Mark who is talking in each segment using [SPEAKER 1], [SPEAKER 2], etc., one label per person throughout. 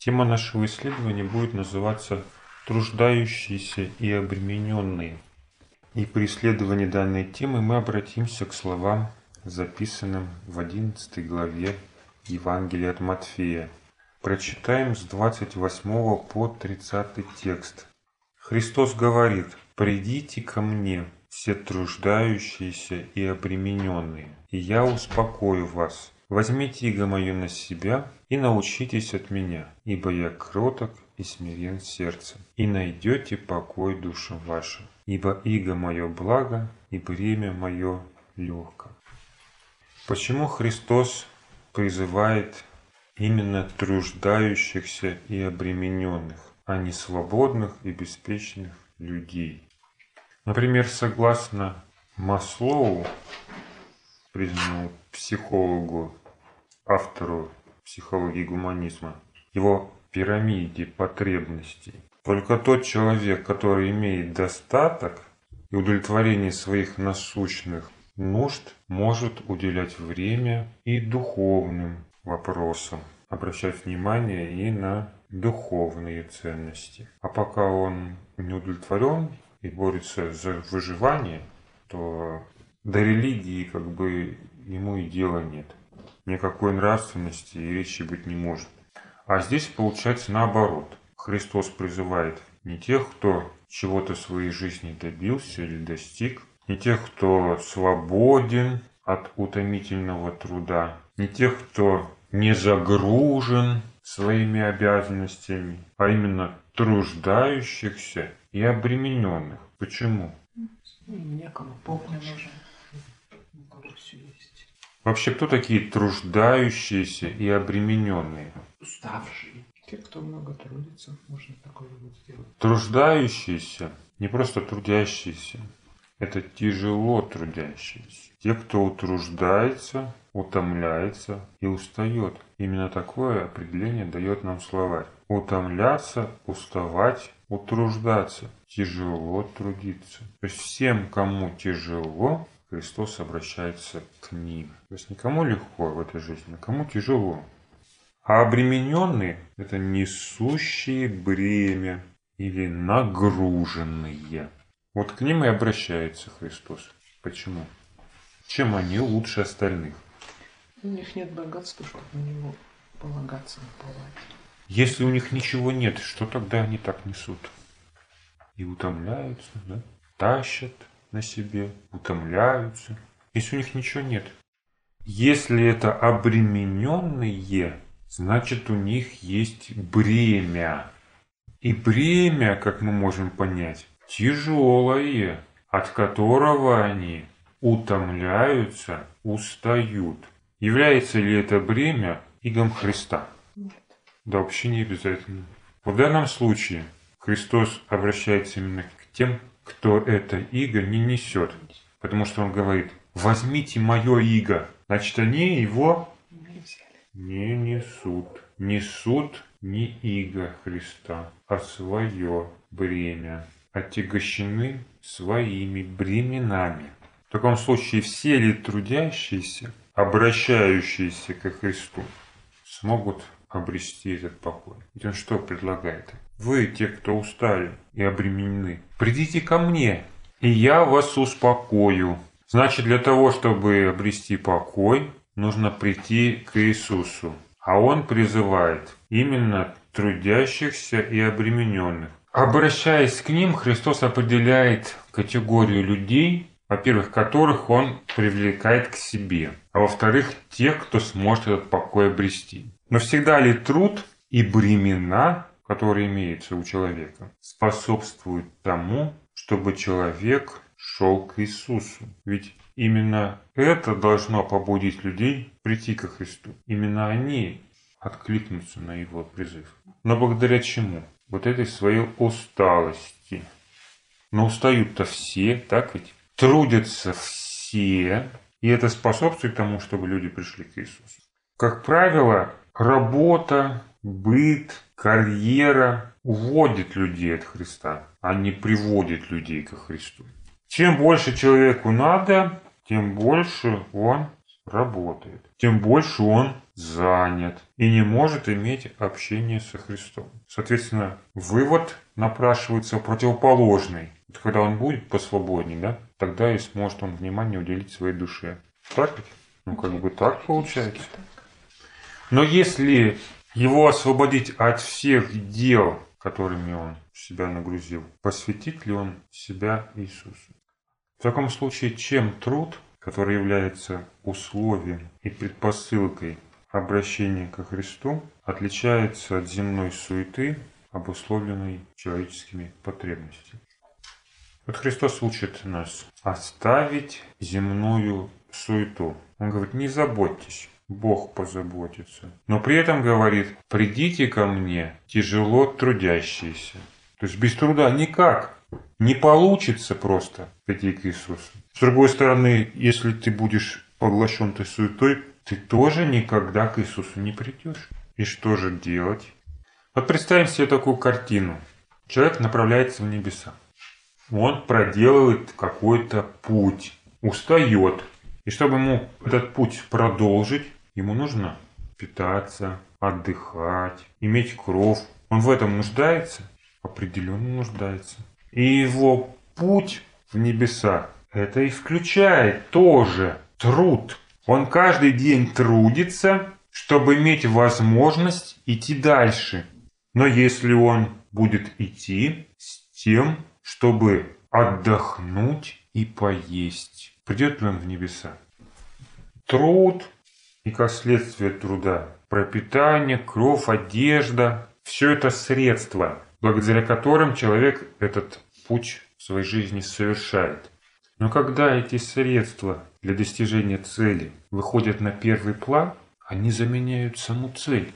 [SPEAKER 1] Тема нашего исследования будет называться «Труждающиеся и обремененные». И при исследовании данной темы мы обратимся к словам, записанным в 11 главе Евангелия от Матфея. Прочитаем с 28 по 30 текст. Христос говорит, «Придите ко мне, все труждающиеся и обремененные, и я успокою вас. Возьмите иго мое на себя и научитесь от меня, ибо я кроток и смирен сердцем, и найдете покой душам вашим, ибо иго мое благо и бремя мое легко. Почему Христос призывает именно труждающихся и обремененных, а не свободных и беспечных людей? Например, согласно Маслоу, признанному психологу, автору психологии гуманизма, его пирамиде потребностей. Только тот человек, который имеет достаток и удовлетворение своих насущных нужд, может уделять время и духовным вопросам, обращать внимание и на духовные ценности. А пока он не удовлетворен и борется за выживание, то до религии как бы ему и дела нет. Никакой нравственности и речи быть не может. А здесь получается наоборот. Христос призывает не тех, кто чего-то в своей жизни добился или достиг, не тех, кто свободен от утомительного труда, не тех, кто не загружен своими обязанностями, а именно труждающихся и обремененных. Почему?
[SPEAKER 2] Некому, Бог не нужен.
[SPEAKER 1] Вообще, кто такие труждающиеся и обремененные?
[SPEAKER 2] Уставшие. Те, кто много трудится, можно такое вот сделать.
[SPEAKER 1] Труждающиеся, не просто трудящиеся, это тяжело трудящиеся. Те, кто утруждается, утомляется и устает. Именно такое определение дает нам словарь. Утомляться, уставать, утруждаться, тяжело трудиться. То есть всем, кому тяжело, Христос обращается к ним. То есть никому легко в этой жизни, кому тяжело. А обремененные – это несущие бремя или нагруженные. Вот к ним и обращается Христос. Почему? Чем они лучше остальных?
[SPEAKER 2] У них нет богатства, чтобы на него полагаться, наплывать.
[SPEAKER 1] Если у них ничего нет, что тогда они так несут? И утомляются, да? Тащат на себе, утомляются. Если у них ничего нет. Если это обремененные, значит у них есть бремя. И бремя, как мы можем понять, тяжелое, от которого они утомляются, устают. Является ли это бремя игом Христа?
[SPEAKER 2] Нет.
[SPEAKER 1] Да вообще не обязательно. В данном случае Христос обращается именно к тем, кто это иго не несет. Потому что он говорит, возьмите мое иго. Значит, они его не несут. Несут не иго Христа, а свое бремя отягощены своими бременами. В таком случае все ли трудящиеся, обращающиеся к Христу, смогут обрести этот покой? Ведь он что предлагает? Вы, те, кто устали и обременены, придите ко мне, и я вас успокою. Значит, для того, чтобы обрести покой, нужно прийти к Иисусу. А Он призывает именно трудящихся и обремененных. Обращаясь к ним, Христос определяет категорию людей, во-первых, которых Он привлекает к себе, а во-вторых, тех, кто сможет этот покой обрести. Но всегда ли труд и бремена, которые имеются у человека, способствуют тому, чтобы человек шел к Иисусу? Ведь именно это должно побудить людей прийти ко Христу. Именно они откликнутся на Его призыв. Но благодаря чему? вот этой своей усталости. Но устают-то все, так ведь? Трудятся все, и это способствует тому, чтобы люди пришли к Иисусу. Как правило, работа, быт, карьера уводит людей от Христа, а не приводит людей к Христу. Чем больше человеку надо, тем больше он работает, тем больше он занят и не может иметь общение со Христом. Соответственно, вывод напрашивается противоположный. Когда он будет посвободнее, да, тогда и сможет он внимание уделить своей душе. Так ведь? Ну, как бы так получается. Но если его освободить от всех дел, которыми он себя нагрузил, посвятит ли он себя Иисусу? В таком случае, чем труд, который является условием и предпосылкой обращения ко Христу, отличается от земной суеты, обусловленной человеческими потребностями? Вот Христос учит нас оставить земную суету. Он говорит, не заботьтесь, Бог позаботится. Но при этом говорит, придите ко мне, тяжело трудящиеся. То есть без труда никак. Не получится просто прийти к Иисусу. С другой стороны, если ты будешь поглощен той суетой, ты тоже никогда к Иисусу не придешь. И что же делать? Вот представим себе такую картину. Человек направляется в небеса. Он проделывает какой-то путь, устает. И чтобы ему этот путь продолжить, ему нужно питаться, отдыхать, иметь кров. Он в этом нуждается? Определенно нуждается. И его путь в небеса это исключает тоже труд. Он каждый день трудится, чтобы иметь возможность идти дальше. Но если он будет идти с тем, чтобы отдохнуть и поесть, придет ли он в небеса? Труд и как следствие труда пропитание, кровь, одежда – все это средства, благодаря которым человек этот путь в своей жизни совершает. Но когда эти средства для достижения цели выходят на первый план, они заменяют саму цель.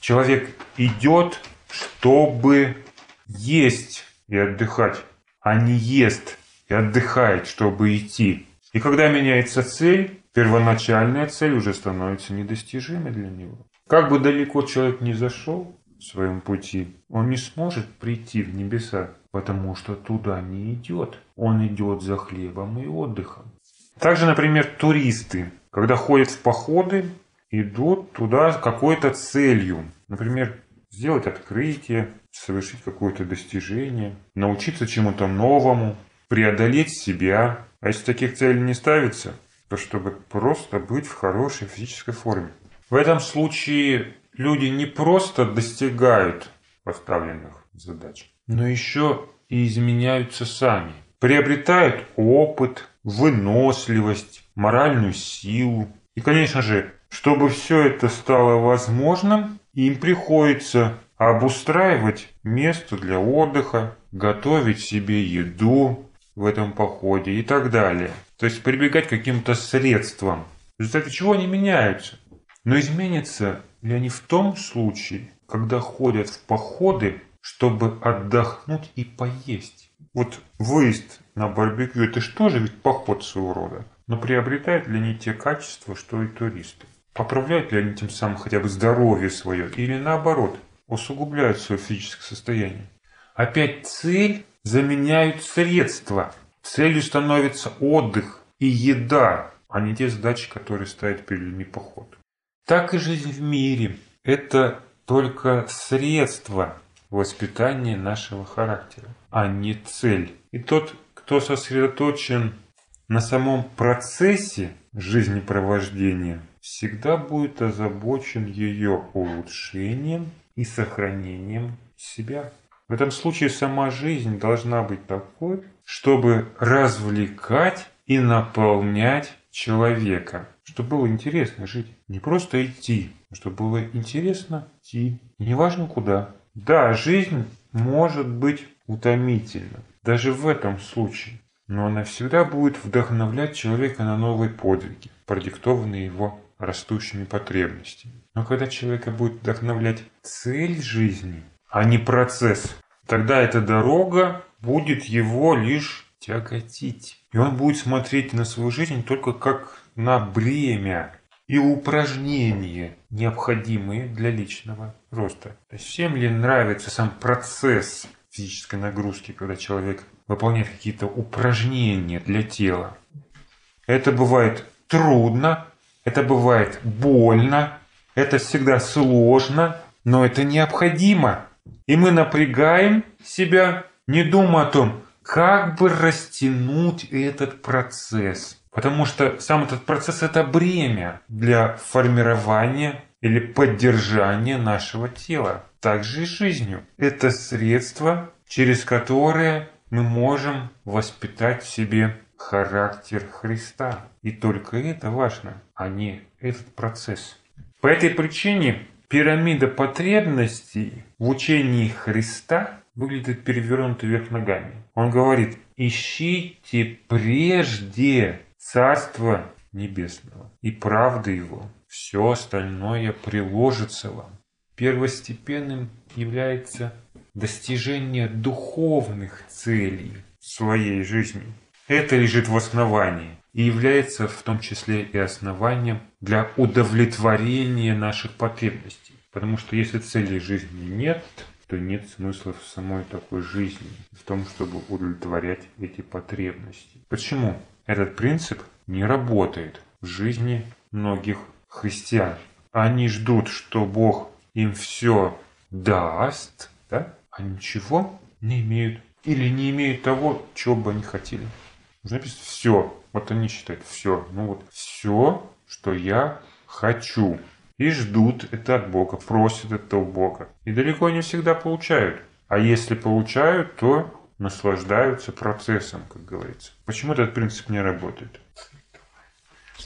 [SPEAKER 1] Человек идет, чтобы есть и отдыхать, а не ест и отдыхает, чтобы идти. И когда меняется цель, первоначальная цель уже становится недостижимой для него. Как бы далеко человек ни зашел в своем пути, он не сможет прийти в небеса, потому что туда не идет. Он идет за хлебом и отдыхом. Также, например, туристы, когда ходят в походы, идут туда с какой-то целью. Например, сделать открытие, совершить какое-то достижение, научиться чему-то новому, преодолеть себя. А если таких целей не ставится, то чтобы просто быть в хорошей физической форме. В этом случае люди не просто достигают поставленных задач, но еще и изменяются сами. Приобретают опыт, выносливость, моральную силу. И, конечно же, чтобы все это стало возможным, им приходится обустраивать место для отдыха, готовить себе еду в этом походе и так далее. То есть прибегать к каким-то средствам. В результате чего они меняются. Но изменятся ли они в том случае, когда ходят в походы чтобы отдохнуть и поесть. Вот выезд на барбекю – это что же ведь поход своего рода. Но приобретают ли они те качества, что и туристы? Поправляют ли они тем самым хотя бы здоровье свое или наоборот усугубляют свое физическое состояние? Опять цель заменяют средства. Целью становится отдых и еда, а не те задачи, которые ставят перед людьми поход. Так и жизнь в мире – это только средство воспитание нашего характера, а не цель. И тот, кто сосредоточен на самом процессе жизнепровождения, всегда будет озабочен ее улучшением и сохранением себя. В этом случае сама жизнь должна быть такой, чтобы развлекать и наполнять человека, чтобы было интересно жить. Не просто идти, чтобы было интересно идти. Неважно куда. Да, жизнь может быть утомительна, даже в этом случае, но она всегда будет вдохновлять человека на новые подвиги, продиктованные его растущими потребностями. Но когда человека будет вдохновлять цель жизни, а не процесс, тогда эта дорога будет его лишь тяготить. И он будет смотреть на свою жизнь только как на бремя, и упражнения, необходимые для личного роста. То есть всем ли нравится сам процесс физической нагрузки, когда человек выполняет какие-то упражнения для тела? Это бывает трудно, Это бывает больно, это всегда сложно, но это необходимо. И мы напрягаем себя, не думая о том, как бы растянуть этот процесс. Потому что сам этот процесс – это бремя для формирования или поддержания нашего тела. Также и жизнью. Это средство, через которое мы можем воспитать в себе характер Христа. И только это важно, а не этот процесс. По этой причине пирамида потребностей в учении Христа выглядит перевернутой вверх ногами. Он говорит, ищите прежде Царство Небесного и правды Его. Все остальное приложится вам. Первостепенным является достижение духовных целей своей жизни. Это лежит в основании и является в том числе и основанием для удовлетворения наших потребностей. Потому что если целей жизни нет, то нет смысла в самой такой жизни, в том, чтобы удовлетворять эти потребности. Почему этот принцип не работает в жизни многих христиан? Они ждут, что Бог им все даст, да? а ничего не имеют. Или не имеют того, чего бы они хотели. Написано все. Вот они считают все. Ну вот все, что я хочу и ждут это от Бога, просят это у Бога. И далеко не всегда получают. А если получают, то наслаждаются процессом, как говорится. Почему этот принцип не работает?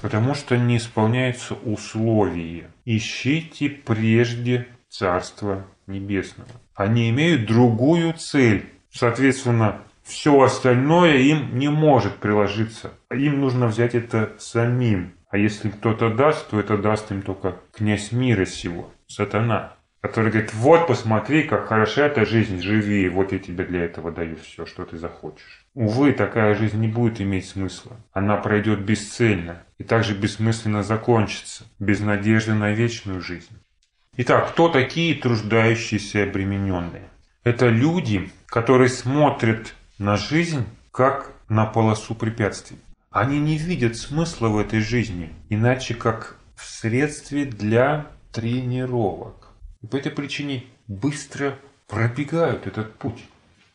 [SPEAKER 1] Потому что не исполняется условие. Ищите прежде Царство Небесного. Они имеют другую цель. Соответственно, все остальное им не может приложиться. Им нужно взять это самим. А если кто-то даст, то это даст им только князь мира сего, сатана, который говорит, вот посмотри, как хороша эта жизнь, живи, вот я тебе для этого даю все, что ты захочешь. Увы, такая жизнь не будет иметь смысла. Она пройдет бесцельно и также бессмысленно закончится, без надежды на вечную жизнь. Итак, кто такие труждающиеся и обремененные? Это люди, которые смотрят на жизнь как на полосу препятствий. Они не видят смысла в этой жизни, иначе как в средстве для тренировок. И по этой причине быстро пробегают этот путь.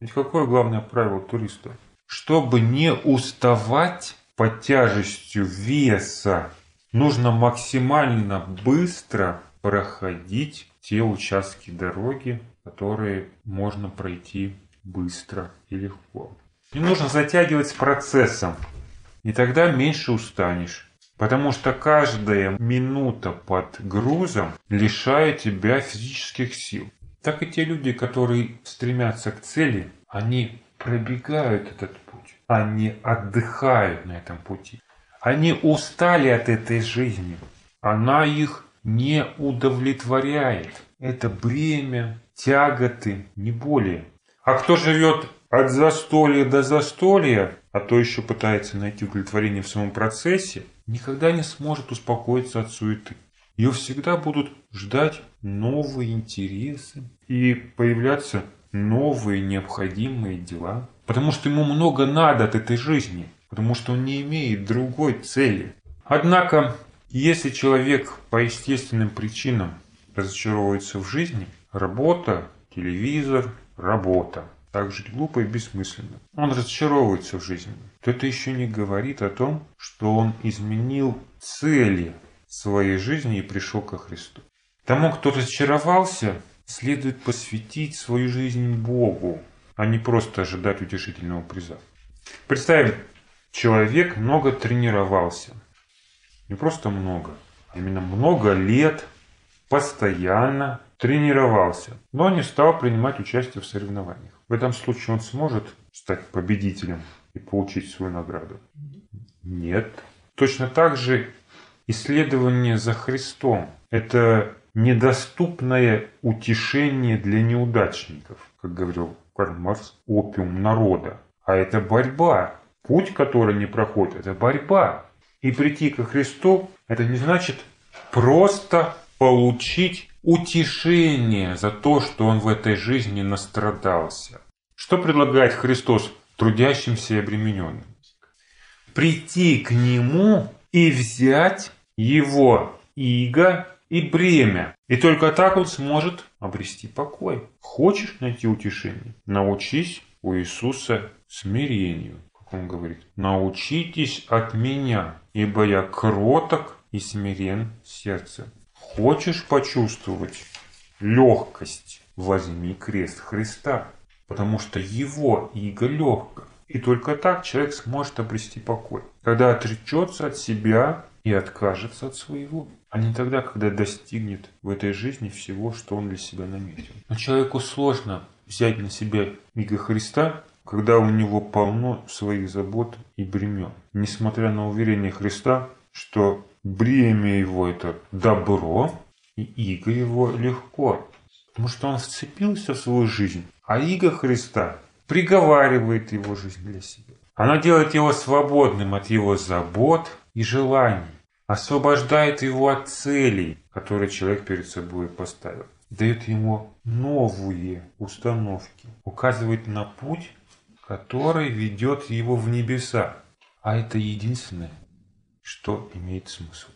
[SPEAKER 1] Ведь какое главное правило туриста? Чтобы не уставать под тяжестью веса, нужно максимально быстро проходить те участки дороги, которые можно пройти быстро и легко. Не нужно затягивать с процессом. И тогда меньше устанешь. Потому что каждая минута под грузом лишает тебя физических сил. Так и те люди, которые стремятся к цели, они пробегают этот путь. Они отдыхают на этом пути. Они устали от этой жизни. Она их не удовлетворяет. Это бремя, тяготы, не более. А кто живет от застолья до застолья, а то еще пытается найти удовлетворение в самом процессе, никогда не сможет успокоиться от суеты. Ее всегда будут ждать новые интересы и появляться новые необходимые дела. Потому что ему много надо от этой жизни, потому что он не имеет другой цели. Однако, если человек по естественным причинам разочаровывается в жизни, работа, телевизор, работа, так жить глупо и бессмысленно. Он разочаровывается в жизни. То это еще не говорит о том, что он изменил цели своей жизни и пришел ко Христу. Тому, кто разочаровался, следует посвятить свою жизнь Богу, а не просто ожидать утешительного приза. Представим, человек много тренировался. Не просто много, а именно много лет постоянно тренировался, но не стал принимать участие в соревнованиях. В этом случае он сможет стать победителем и получить свою награду? Нет. Точно так же исследование за Христом – это недоступное утешение для неудачников, как говорил Карл Маркс, опиум народа. А это борьба. Путь, который не проходит, это борьба. И прийти ко Христу – это не значит просто получить утешение за то, что он в этой жизни настрадался. Что предлагает Христос трудящимся и обремененным? Прийти к Нему и взять его иго и бремя. И только так он сможет обрести покой. Хочешь найти утешение? Научись у Иисуса смирению. Как он говорит, научитесь от меня, ибо я кроток и смирен сердцем. Хочешь почувствовать легкость? Возьми крест Христа, потому что его иго легко. И только так человек сможет обрести покой. Когда отречется от себя и откажется от своего. А не тогда, когда достигнет в этой жизни всего, что он для себя наметил. Но человеку сложно взять на себя иго Христа, когда у него полно своих забот и бремен. Несмотря на уверение Христа, что бремя его это добро, и иго его легко. Потому что он вцепился в свою жизнь, а иго Христа приговаривает его жизнь для себя. Она делает его свободным от его забот и желаний, освобождает его от целей, которые человек перед собой поставил, дает ему новые установки, указывает на путь, который ведет его в небеса. А это единственное, что имеет смысл.